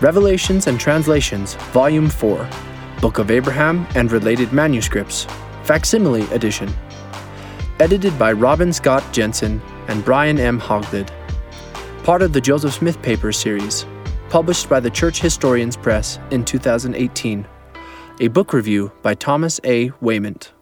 Revelations and Translations, Volume 4, Book of Abraham and Related Manuscripts, Facsimile Edition. Edited by Robin Scott Jensen and Brian M. Hauglid. Part of the Joseph Smith Papers series, published by the Church Historians Press in 2018. A book review by Thomas A. Wayment.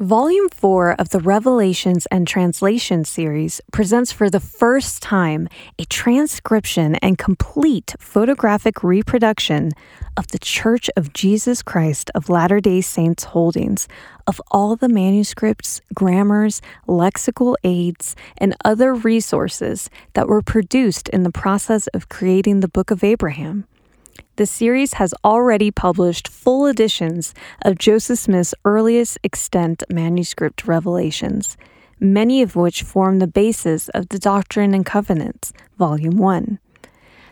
Volume 4 of the Revelations and Translation series presents for the first time a transcription and complete photographic reproduction of the Church of Jesus Christ of Latter day Saints holdings of all the manuscripts, grammars, lexical aids, and other resources that were produced in the process of creating the Book of Abraham the series has already published full editions of Joseph Smith's earliest extant manuscript revelations, many of which form the basis of the Doctrine and Covenants, Volume 1.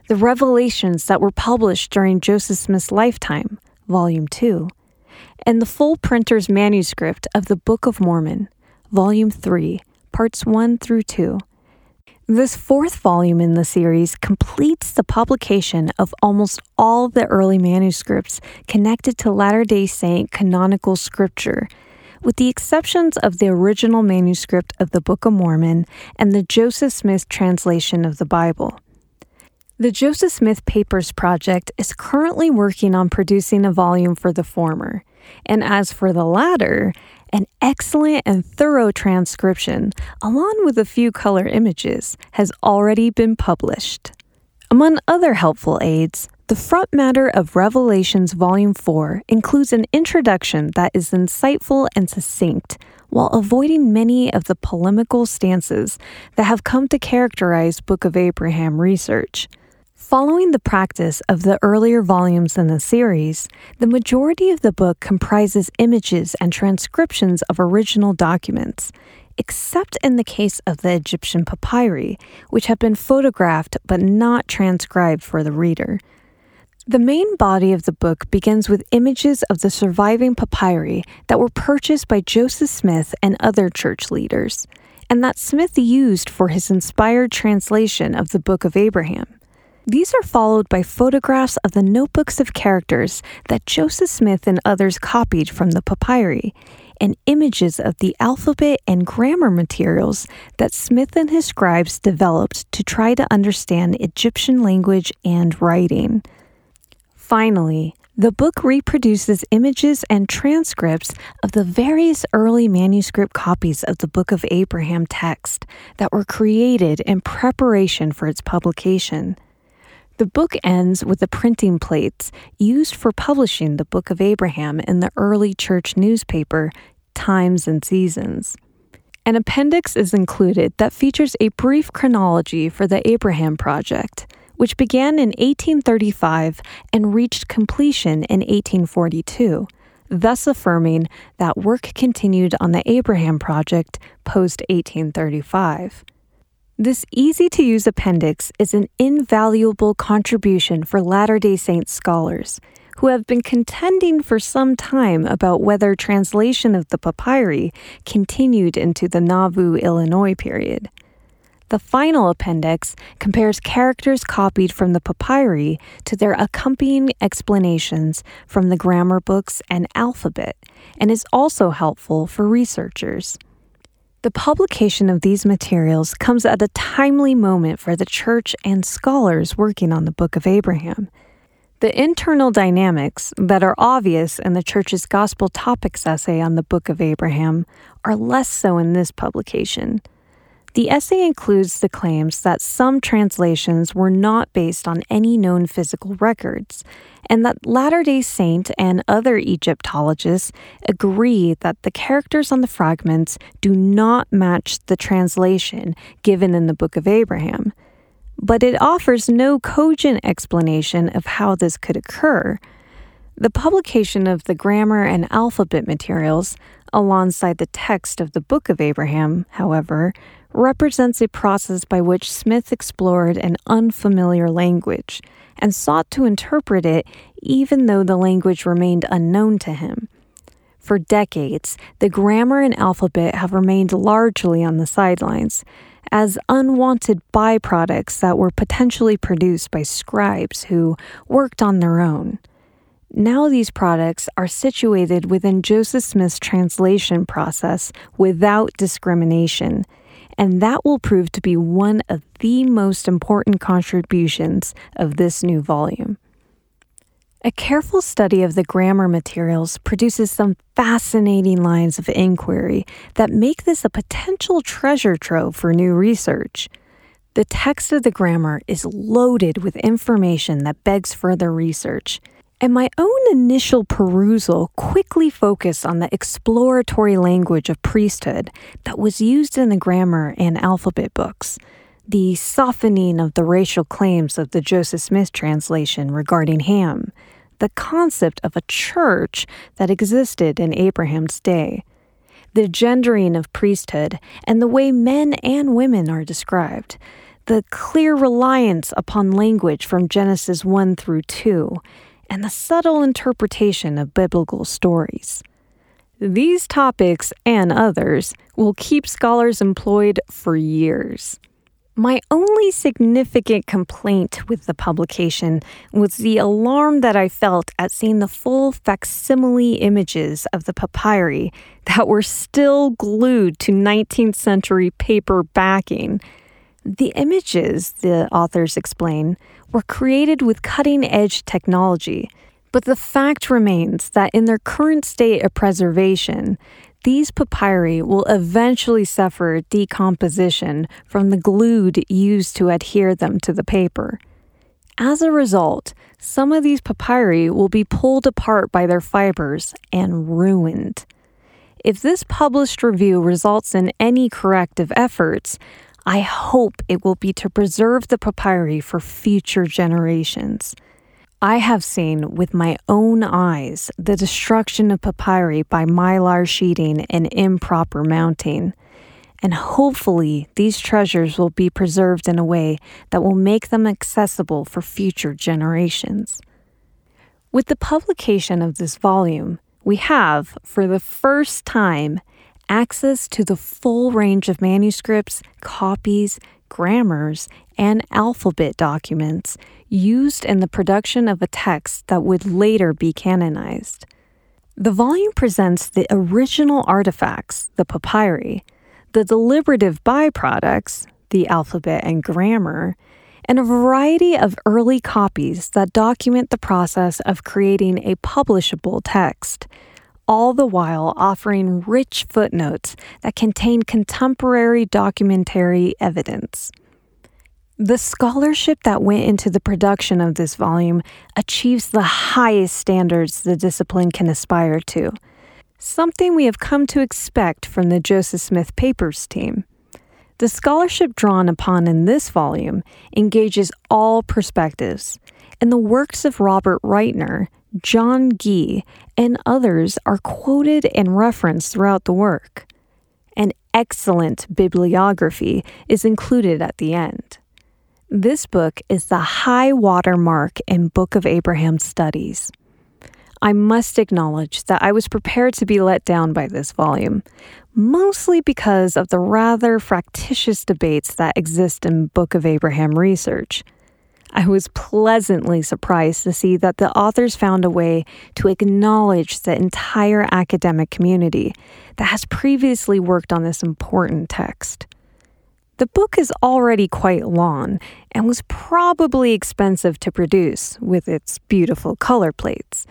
The revelations that were published during Joseph Smith's lifetime, Volume 2, and the full printer's manuscript of the Book of Mormon, Volume 3, Parts 1 through 2 this fourth volume in the series completes the publication of almost all the early manuscripts connected to Latter day Saint canonical scripture, with the exceptions of the original manuscript of the Book of Mormon and the Joseph Smith translation of the Bible. The Joseph Smith Papers Project is currently working on producing a volume for the former, and as for the latter, an excellent and thorough transcription, along with a few color images, has already been published. Among other helpful aids, the front matter of Revelations Volume 4 includes an introduction that is insightful and succinct, while avoiding many of the polemical stances that have come to characterize Book of Abraham research. Following the practice of the earlier volumes in the series, the majority of the book comprises images and transcriptions of original documents, except in the case of the Egyptian papyri, which have been photographed but not transcribed for the reader. The main body of the book begins with images of the surviving papyri that were purchased by Joseph Smith and other church leaders, and that Smith used for his inspired translation of the Book of Abraham. These are followed by photographs of the notebooks of characters that Joseph Smith and others copied from the papyri, and images of the alphabet and grammar materials that Smith and his scribes developed to try to understand Egyptian language and writing. Finally, the book reproduces images and transcripts of the various early manuscript copies of the Book of Abraham text that were created in preparation for its publication. The book ends with the printing plates used for publishing the Book of Abraham in the early church newspaper, Times and Seasons. An appendix is included that features a brief chronology for the Abraham Project, which began in 1835 and reached completion in 1842, thus affirming that work continued on the Abraham Project post 1835. This easy to use appendix is an invaluable contribution for Latter day Saint scholars who have been contending for some time about whether translation of the papyri continued into the Nauvoo, Illinois period. The final appendix compares characters copied from the papyri to their accompanying explanations from the grammar books and alphabet, and is also helpful for researchers. The publication of these materials comes at a timely moment for the church and scholars working on the Book of Abraham. The internal dynamics that are obvious in the church's Gospel Topics essay on the Book of Abraham are less so in this publication. The essay includes the claims that some translations were not based on any known physical records, and that Latter day Saint and other Egyptologists agree that the characters on the fragments do not match the translation given in the Book of Abraham. But it offers no cogent explanation of how this could occur. The publication of the grammar and alphabet materials, alongside the text of the Book of Abraham, however, represents a process by which Smith explored an unfamiliar language and sought to interpret it even though the language remained unknown to him. For decades, the grammar and alphabet have remained largely on the sidelines, as unwanted byproducts that were potentially produced by scribes who worked on their own. Now, these products are situated within Joseph Smith's translation process without discrimination, and that will prove to be one of the most important contributions of this new volume. A careful study of the grammar materials produces some fascinating lines of inquiry that make this a potential treasure trove for new research. The text of the grammar is loaded with information that begs further research and my own initial perusal quickly focused on the exploratory language of priesthood that was used in the grammar and alphabet books, the softening of the racial claims of the Joseph Smith translation regarding Ham, the concept of a church that existed in Abraham's day, the gendering of priesthood, and the way men and women are described, the clear reliance upon language from Genesis 1 through 2 and the subtle interpretation of biblical stories. These topics and others will keep scholars employed for years. My only significant complaint with the publication was the alarm that I felt at seeing the full facsimile images of the papyri that were still glued to 19th century paper backing. The images, the authors explain, were created with cutting edge technology, but the fact remains that in their current state of preservation, these papyri will eventually suffer decomposition from the glue used to adhere them to the paper. As a result, some of these papyri will be pulled apart by their fibers and ruined. If this published review results in any corrective efforts, I hope it will be to preserve the papyri for future generations. I have seen with my own eyes the destruction of papyri by mylar sheeting and improper mounting, and hopefully these treasures will be preserved in a way that will make them accessible for future generations. With the publication of this volume, we have, for the first time, access to the full range of manuscripts, copies, grammars, and alphabet documents used in the production of a text that would later be canonized. The volume presents the original artifacts, the papyri, the deliberative byproducts, the alphabet and grammar, and a variety of early copies that document the process of creating a publishable text all the while offering rich footnotes that contain contemporary documentary evidence. The scholarship that went into the production of this volume achieves the highest standards the discipline can aspire to, something we have come to expect from the Joseph Smith Papers team. The scholarship drawn upon in this volume engages all perspectives, and the works of Robert Ritner John Gee, and others are quoted and referenced throughout the work. An excellent bibliography is included at the end. This book is the high water mark in Book of Abraham studies. I must acknowledge that I was prepared to be let down by this volume, mostly because of the rather fractious debates that exist in Book of Abraham research. I was pleasantly surprised to see that the authors found a way to acknowledge the entire academic community that has previously worked on this important text. The book is already quite long and was probably expensive to produce with its beautiful color plates,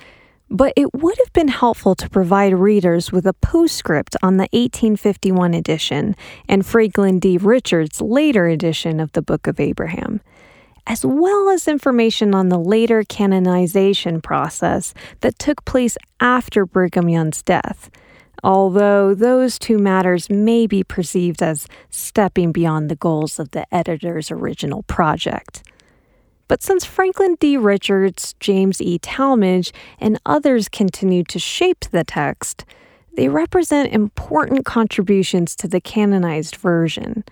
but it would have been helpful to provide readers with a postscript on the 1851 edition and Franklin D. Richards' later edition of the Book of Abraham as well as information on the later canonization process that took place after Brigham Young's death, although those two matters may be perceived as stepping beyond the goals of the editor's original project. But since Franklin D. Richards, James E. Talmage, and others continued to shape the text, they represent important contributions to the canonized version.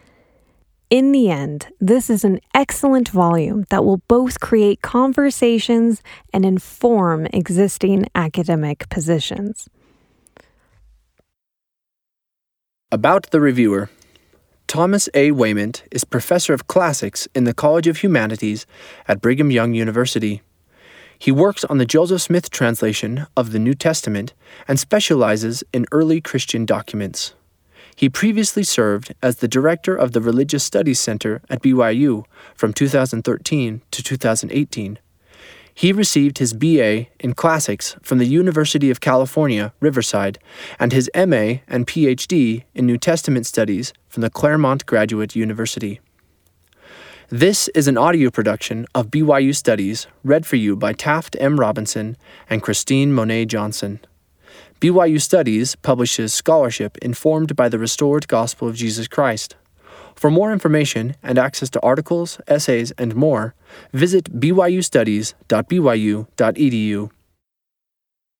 In the end, this is an excellent volume that will both create conversations and inform existing academic positions. About the reviewer Thomas A. Wayment is professor of classics in the College of Humanities at Brigham Young University. He works on the Joseph Smith translation of the New Testament and specializes in early Christian documents. He previously served as the director of the Religious Studies Center at BYU from 2013 to 2018. He received his BA in Classics from the University of California, Riverside, and his MA and PhD in New Testament Studies from the Claremont Graduate University. This is an audio production of BYU Studies read for you by Taft M. Robinson and Christine Monet Johnson. BYU Studies publishes scholarship informed by the restored gospel of Jesus Christ. For more information and access to articles, essays, and more, visit byustudies.byu.edu.